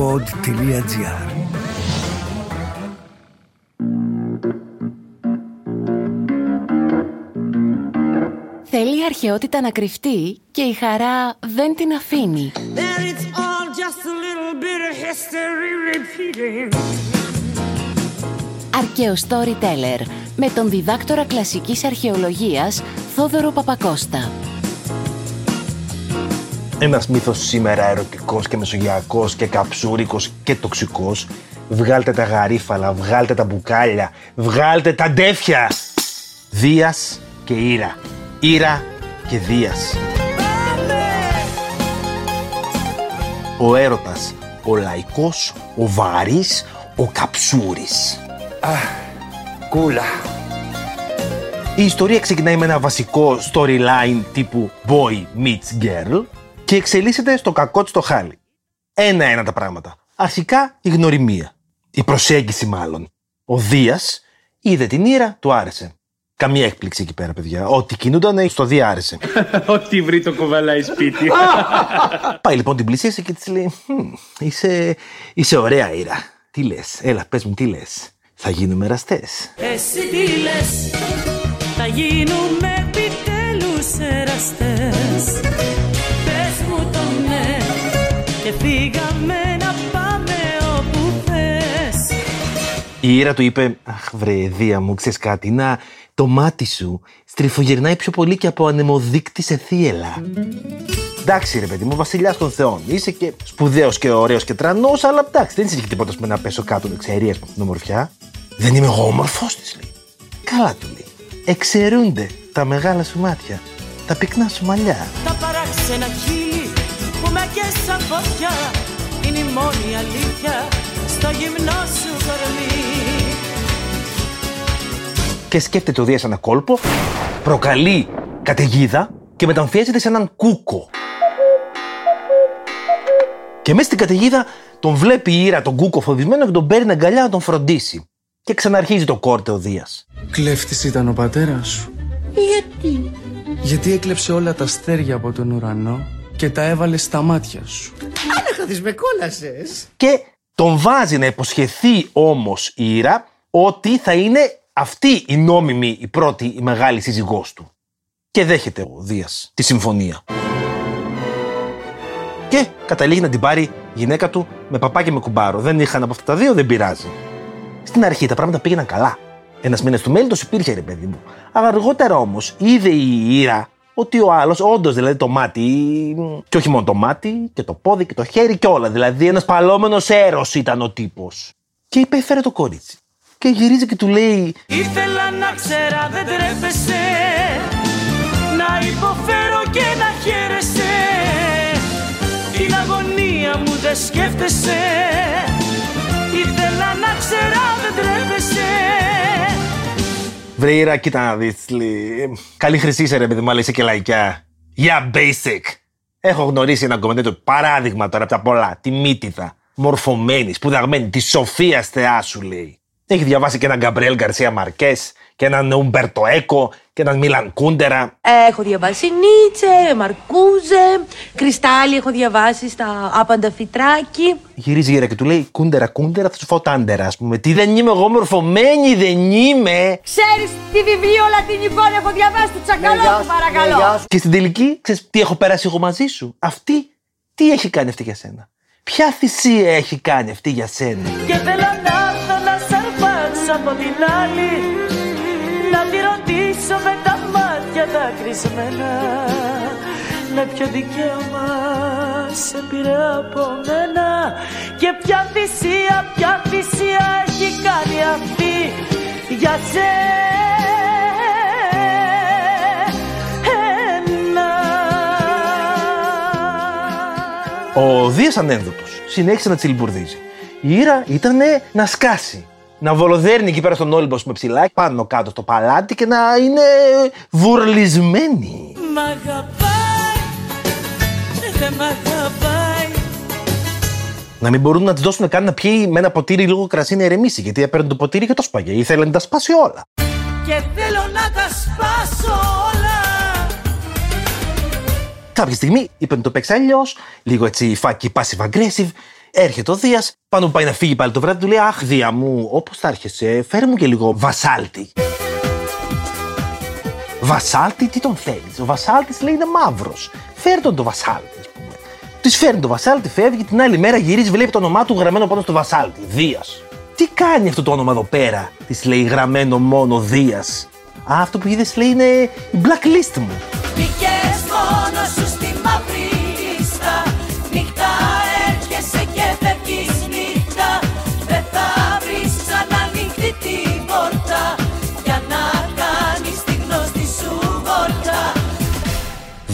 pod.gr Θέλει η αρχαιότητα να κρυφτεί και η χαρά δεν την αφήνει. Αρκαίο Storyteller με τον διδάκτορα κλασικής αρχαιολογίας Θόδωρο Παπακώστα. Ένας μύθος σήμερα ερωτικός και μεσογειακός και καψούρικος και τοξικός. Βγάλτε τα γαρίφαλα, βγάλτε τα μπουκάλια, βγάλτε τα ντέφια. Δίας και Ήρα. Ήρα και Δίας. Ο έρωτας, ο λαϊκός, ο βαρύς, ο καψούρης. Κούλα. Η ιστορία ξεκινάει με ένα βασικό storyline τύπου boy meets girl και εξελίσσεται στο κακό της το χάλι. Ένα-ένα τα πράγματα. Αρχικά η γνωριμία. Η προσέγγιση μάλλον. Ο Δίας είδε την Ήρα, του άρεσε. Καμία έκπληξη εκεί πέρα, παιδιά. Ό,τι κινούνταν στο Δία άρεσε. Ό,τι βρει το κοβαλάει σπίτι. Πάει λοιπόν την πλησίασε και της λέει: «Μμμ, είσαι, είσαι ωραία, Ήρα. Τι λες, έλα, πες μου, τι λες; Θα γίνουμε εραστές. Εσύ τι λες, θα γίνουμε επιτέλους εραστές και φύγαμε να πάμε όπου θες Η Ήρα του είπε: Αχ, βρε, Δία μου, ξέρεις κάτι, να το μάτι σου στριφογυρνάει πιο πολύ και από ανεμοδείκτης σε θύελα. Εντάξει, ρε παιδί μου, βασιλιάς των Θεών. Είσαι και σπουδαίος και ωραίος και τρανός, αλλά εντάξει, δεν είσαι και τίποτα με να πέσω κάτω εξαιρία από την ομορφιά. Δεν είμαι εγώ όμορφος, της λέει. Καλά του λέει. Εξαιρούνται τα μεγάλα σου μάτια, τα πυκνά σου μαλλιά. Τα παράξενα χείλη που με σαν φωτιά Είναι η μόνη αλήθεια στο γυμνό σου κορμί Και σκέφτεται ο Δίας ένα κόλπο, προκαλεί καταιγίδα και μεταμφιέζεται σε έναν κούκο. Και μέσα στην καταιγίδα τον βλέπει η Ήρα τον κούκο φοβισμένο και τον παίρνει αγκαλιά να τον φροντίσει. Και ξαναρχίζει το κόρτε ο Δίας. Κλέφτης ήταν ο πατέρας σου. Γιατί; Γιατί έκλεψε όλα τα αστέρια από τον ουρανό; Και τα έβαλε στα μάτια σου. Άχαθης με κόλασες. Και τον βάζει να υποσχεθεί όμως η Ήρα ότι θα είναι αυτή η νόμιμη, η πρώτη, η μεγάλη σύζυγός του. Και δέχεται ο Δίας τη συμφωνία. Και καταλήγει να την πάρει η γυναίκα του με παπά και με κουμπάρο. Δεν είχαν από αυτά τα δύο, δεν πειράζει. Στην αρχή τα πράγματα πήγαιναν καλά. Ένας μήνα του μέλητο υπήρχε ρε παιδί μου. Αλλά αργότερα όμως είδε η Ήρα ότι ο άλλος, όντως δηλαδή το μάτι, και όχι μόνο το μάτι, και το πόδι και το χέρι και όλα. Δηλαδή ένας παλόμενος έρος ήταν ο τύπος. Και υπέφερε το κορίτσι. Και γυρίζει και του λέει: Ήθελα να ξέρα δεν τρέπεσαι Να υποφέρω και να χαίρεσαι Την αγωνία μου δεν σκέφτεσαι Ήθελα να ξέρα δεν τρέπεσαι Βρε Ήρα, κοίτα να δεις, λέει. Καλή χρυσή είσαι ρε παιδί μου, αλλά είσαι και λαϊκιά. Για basic. Έχω γνωρίσει ένα κομμεντέτο παράδειγμα τώρα από τα πολλά. Τη Μύτιδα. Μορφωμένης, σπουδαγμένη, τη Σοφία Θεά σου λέει. Έχει διαβάσει και έναν Γκαμπριέλ Γκαρσία Μαρκές και έναν Ουμπερτο Έκο και έναν Μίλαν Κούντερα. Έχω διαβάσει Νίτσε, Μαρκούζε, Κρυστάλλι έχω διαβάσει στα άπαντα φυτράκι. Γυρίζει η Ήρα και του λέει Κούντερα, Κούντερα, θα σου φάω τάντερα, ας πούμε. Τι δεν είμαι εγώ μορφωμένη, δεν είμαι. Ξέρεις τι βιβλίο λατινικό έχω διαβάσει του Τσακαλώτου παρακαλώ. Και στην τελική, ξέρεις τι έχω περάσει εγώ μαζί σου. Αυτή, τι έχει κάνει αυτή για σένα. Ποια θυσία έχει κάνει αυτή για σένα. Και θέλω να έρθω να σ' αρπάξω από την άλλη Να τη ρωτήσω με τα μάτια δακρυσμένα Με ποιο δικαίωμα σε πήρε από μένα Και ποια θυσία, ποια θυσία έχει κάνει αυτή για σένα Ο Δίας ανένδοτος συνέχισε να τσιλμπουρδίζει. Η Ήρα ήταν να σκάσει. Να βολοδέρνει εκεί πέρα στον Όλυμπο με ψηλά, πάνω κάτω στο παλάτι και να είναι βουρλισμένη. Μ' αγαπάει, δεν μ' αγαπάει Να μην μπορούν να της δώσουν καν να πιει με ένα ποτήρι λίγο κρασί να ηρεμήσει, γιατί έπαιρνε το ποτήρι και το σπάγε. Ήθελε να τα σπάσει όλα. Και θέλω να τα σπάσω όλα Κάποια στιγμή είπε να το παίξει αλλιώς, λίγο έτσι φάκι passive aggressive, Έρχεται ο Δίας, πάνω που πάει να φύγει πάλι το βράδυ, του λέει Αχ, Δία μου, όπως θα έρχεσαι, φέρε μου και λίγο βασάλτη. Βασάλτη, τι τον θέλεις; Ο Βασάλτης λέει είναι μαύρος. Φέρ τον το Βασάλτη, ας πούμε. Της φέρνει το Βασάλτη, φεύγει, την άλλη μέρα γυρίζει, βλέπει το όνομά του γραμμένο πάνω στο Βασάλτη. Δίας. Τι κάνει αυτό το όνομα εδώ πέρα, της λέει γραμμένο μόνο Δίας. Α, αυτό που είδες λέει είναι η blacklist μου. Μπήκες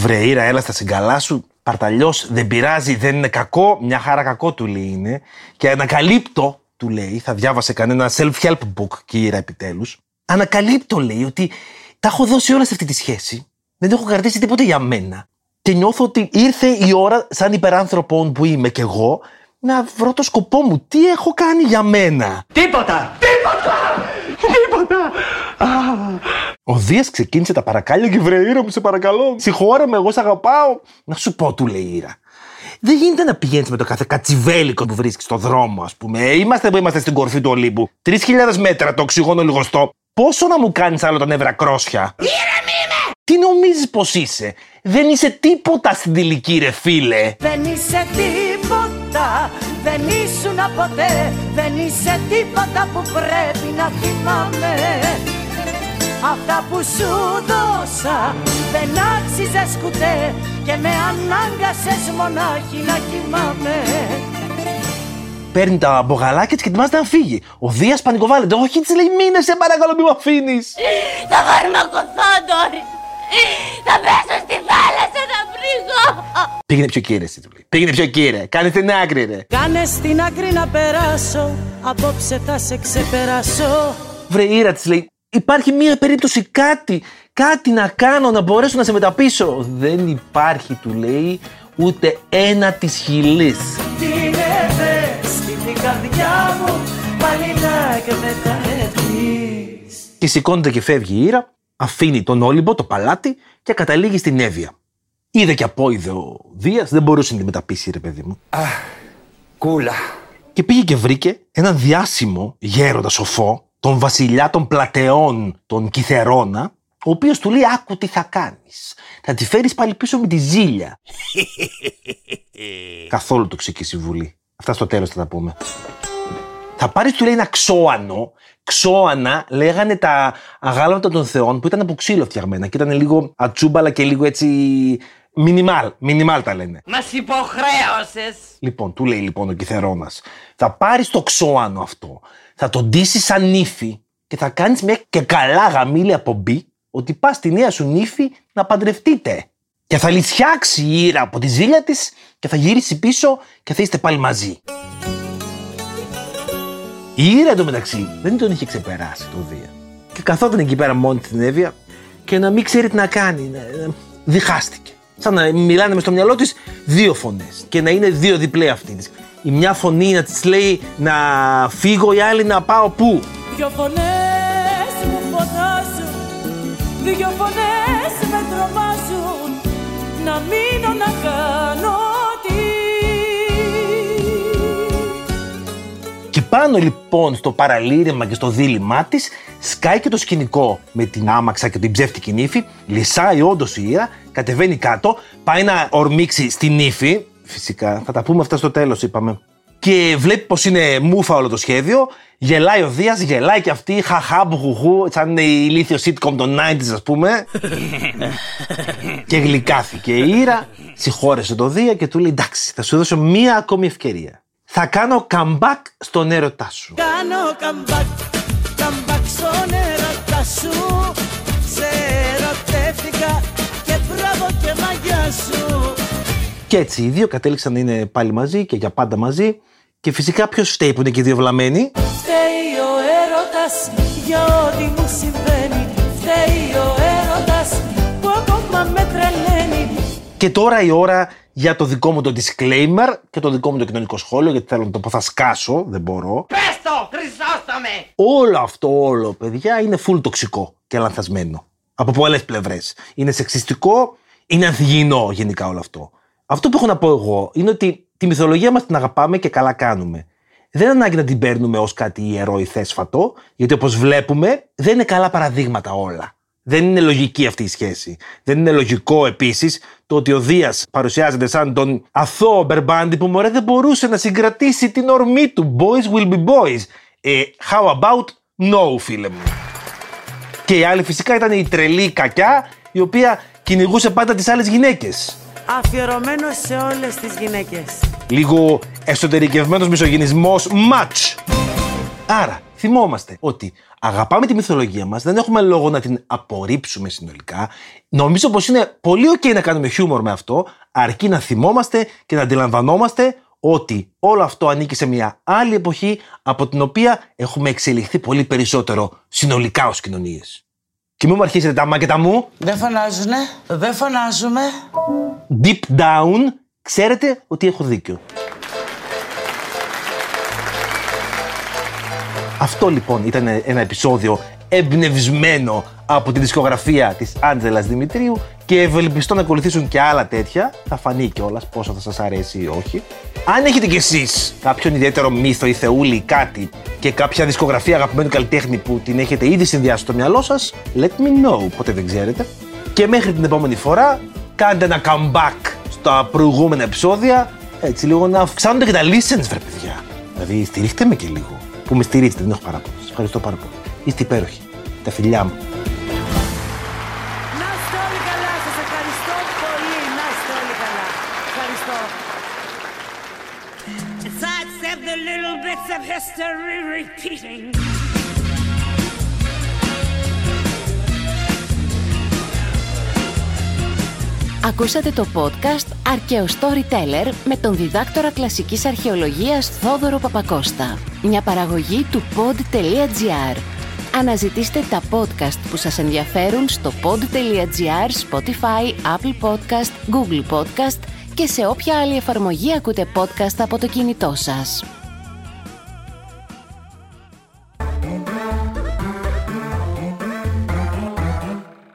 Βρε Ήρα, έλα στα συγκαλά σου. Παρταλιώ δεν πειράζει, δεν είναι κακό. Μια χαρά κακό του λέει είναι. Και ανακαλύπτω, του λέει, θα διάβασε κανένα self-help book και η Ήρα επιτέλους. Ανακαλύπτω, λέει, ότι τα έχω δώσει όλα σε αυτή τη σχέση. Δεν έχω κρατήσει τίποτε για μένα. Και νιώθω ότι ήρθε η ώρα, σαν υπεράνθρωπον που είμαι κι εγώ, να βρω το σκοπό μου. Τι έχω κάνει για μένα; Τίποτα! Ο Δίας ξεκίνησε τα παρακάλια και βρε Ήρα μου, σε παρακαλώ. Συγχώρε με, εγώ σε αγαπάω. Να σου πω, του λέει η Ήρα. Δεν γίνεται να πηγαίνεις με το κάθε κατσιβέλικο που βρίσκεις στο δρόμο, ας πούμε. Ε, Είμαστε που είμαστε στην κορφή του Ολύμπου. 3.000 μέτρα το οξυγόνο λιγοστό. Πόσο να μου κάνεις άλλο τα νεύρα κρόσια; Ήρεμη Τι νομίζεις πως είσαι; Δεν είσαι τίποτα στην τελική, ρε φίλε. Δεν είσαι τίποτα, δεν ήσουν ποτέ Δεν είσαι τίποτα που πρέπει να θυμάμαι Αυτά που σου δώσα δεν άξιζες κουτέ Και με ανάγκασες μονάχη να κοιμάμαι Παίρνει τα μπογαλάκια της και ετοιμάζεται να φύγει. Ο Δίας πανικοβάλλεται. Όχι, της λέει μήνε, σε παρακαλώ, μην με αφήνεις. Θα φαρμακοθώ τώρα. Θα πέσω στη θάλασσα να βρίγω. Πήγαινε πιο κύριε, εσύ του λέει. Πήγαινε πιο κύριε. Κάνε την άκρη, ρε. Κάνε στην άκρη να περάσω Απόψε θα σε ξεπεράσω Βρε Ήρα της λέει, υπάρχει μία περίπτωση κάτι, κάτι να κάνω να μπορέσω να σε μεταπίσω. Δεν υπάρχει, του λέει, ούτε ένα της χιλής. Την ευαίσθητη καρδιά μου Πάλι να εκμεταλλευτείς Και σηκώνεται και φεύγει η Ήρα, αφήνει τον Όλυμπο, το παλάτι και καταλήγει στην Εύβοια. Είδε και απόειδε ο Δίας, δεν μπορούσε να τη μεταπίσει, ρε παιδί μου. Κούλα. Και πήγε και βρήκε έναν διάσημο γέροντας σοφό, τον βασιλιά των πλατεών, τον Κιθερώνα, ο οποίος του λέει: Άκου τι θα κάνεις. Θα τη φέρεις πάλι πίσω με τη ζήλια. Καθόλου τοξική συμβουλή. Αυτά στο τέλος θα τα πούμε. Θα πάρεις, του λέει, ένα ξώανο. Ξώανα λέγανε τα αγάλματα των θεών που ήταν από ξύλο φτιαγμένα και ήταν λίγο ατσούμπαλα και λίγο έτσι. Μινιμάλ. Μινιμάλ τα λένε. Μας υποχρέωσες. Λοιπόν, του λέει λοιπόν ο Κιθερόνα, θα πάρεις το ξώανο αυτό, θα τον ντύσεις σαν νύφη και θα κάνεις μια και καλά γαμήλια απομπή ότι πας στη νέα σου νύφη να παντρευτείτε. Και θα λυσιάξει η ήρα από τη ζήλια της και θα γυρίσει πίσω και θα είστε πάλι μαζί. Η ήρα εντωμεταξύ δεν τον είχε ξεπεράσει το Δία. Και καθόταν εκεί πέρα μόνη της στην Εύβοια και να μην ξέρει τι να κάνει. να- να- Διχάστηκε. Σαν να μιλάνε μες στο μυαλό της δύο φωνές και να είναι δύο διπλέ αυτή της. Η μια φωνή να της λέει να φύγω, η άλλη να πάω πού. Δυο φωνές μου φωνάζουν Δυο φωνές με τρομάζουν Να μείνω να κάνω πάνω λοιπόν στο παραλήρημα και στο δίλημά της, σκάει και το σκηνικό με την άμαξα και την ψεύτικη νύφη. Λυσάει όντως η ήρα, κατεβαίνει κάτω, πάει να ορμήξει στη νύφη. Φυσικά, θα τα πούμε αυτά στο τέλος, είπαμε. Και βλέπει πως είναι μούφα όλο το σχέδιο. Γελάει ο Δίας, γελάει και αυτή. Χαχά, μπουχουχού, σαν είναι η ηλίθιο sitcom των 90s, ας πούμε. και γλυκάθηκε η Ήρα, συγχώρεσε το Δία και του λέει: Εντάξει, θα σου δώσω μία ακόμη ευκαιρία. Θα κάνω comeback στον έρωτά σου. Κάνω καμπάκ, καμπάκ στον έρωτα σου Σε ερωτεύτηκα και μπράβο και μαγιά σου Και έτσι οι δύο κατέληξαν να είναι πάλι μαζί και για πάντα μαζί. Και φυσικά ποιος φταίει που είναι και οι δύο βλαμμένοι; Φταίει ο έρωτας για ό,τι μου συμβαίνει Φταίει ο έρωτας που ακόμα με τρελαίνει Και τώρα η ώρα για το δικό μου το disclaimer και το δικό μου το κοινωνικό σχόλιο, γιατί θέλω να το πω θα σκάσω, δεν μπορώ. Πες το, χρυσόστομε. Όλο αυτό, όλο, παιδιά, είναι full τοξικό και λανθασμένο. Από πολλές πλευρές. Είναι σεξιστικό, είναι ανθυγιεινό γενικά όλο αυτό. Αυτό που έχω να πω εγώ είναι ότι Τη μυθολογία μας την αγαπάμε και καλά κάνουμε. Δεν είναι ανάγκη να την παίρνουμε ως κάτι ιερό ή θέσφατο, γιατί όπως βλέπουμε δεν είναι καλά παραδείγματα όλα. Δεν είναι λογική αυτή η σχέση. Δεν είναι λογικό επίσης το ότι ο Δίας παρουσιάζεται σαν τον αθώο Μπερμπάντι που μωρέ δεν μπορούσε να συγκρατήσει την ορμή του. Boys will be boys. Ε, how about no, φίλε μου; Και η άλλη φυσικά ήταν η τρελή κακιά η οποία κυνηγούσε πάντα τις άλλες γυναίκες. Αφιερωμένο σε όλες τις γυναίκες. Λίγο εσωτερικευμένος μισογυνισμός match. Άρα, θυμόμαστε ότι αγαπάμε τη μυθολογία μας, δεν έχουμε λόγο να την απορρίψουμε συνολικά. Νομίζω πως είναι πολύ ok να κάνουμε χιούμορ με αυτό, αρκεί να θυμόμαστε και να αντιλαμβανόμαστε ότι όλο αυτό ανήκει σε μια άλλη εποχή από την οποία έχουμε εξελιχθεί πολύ περισσότερο συνολικά ως κοινωνίες. Και μην μου αρχίσετε τα μάκετα μου, Δεν φωνάζουνε, δεν φωνάζουμε. deep down, ξέρετε ότι έχω δίκιο. Αυτό λοιπόν ήταν ένα επεισόδιο εμπνευσμένο από τη δισκογραφία της Άντζελας Δημητρίου και ευελπιστώ να ακολουθήσουν και άλλα τέτοια. Θα φανεί κιόλας πόσο θα σας αρέσει ή όχι. Αν έχετε κι εσείς κάποιον ιδιαίτερο μύθο ή θεούλη ή κάτι και κάποια δισκογραφία αγαπημένου καλλιτέχνη που την έχετε ήδη συνδυάσει στο μυαλό σας, let me know, ποτέ δεν ξέρετε. Και μέχρι την επόμενη φορά, κάντε ένα comeback στα προηγούμενα επεισόδια, έτσι λίγο να αυξάνονται και τα listens, βρε παιδιά. Δηλαδή, στηρίχτε με και λίγο. Που με στηρίζετε, δεν έχω παράπονο. Σας ευχαριστώ πάρα πολύ. Είστε υπέροχοι. Τα φιλιά μου. Να είστε όλοι καλά, σας ευχαριστώ πολύ. Να είστε όλοι καλά. Ευχαριστώ. Sidestep the little bits of history repeating. Ακούσατε το podcast «Αρκαίο Storyteller» με τον διδάκτορα κλασικής αρχαιολογίας Θόδωρο Παπακώστα. Μια παραγωγή του pod.gr. Αναζητήστε τα podcast που σας ενδιαφέρουν στο pod.gr, Spotify, Apple Podcast, Google Podcast και σε όποια άλλη εφαρμογή ακούτε podcast από το κινητό σας.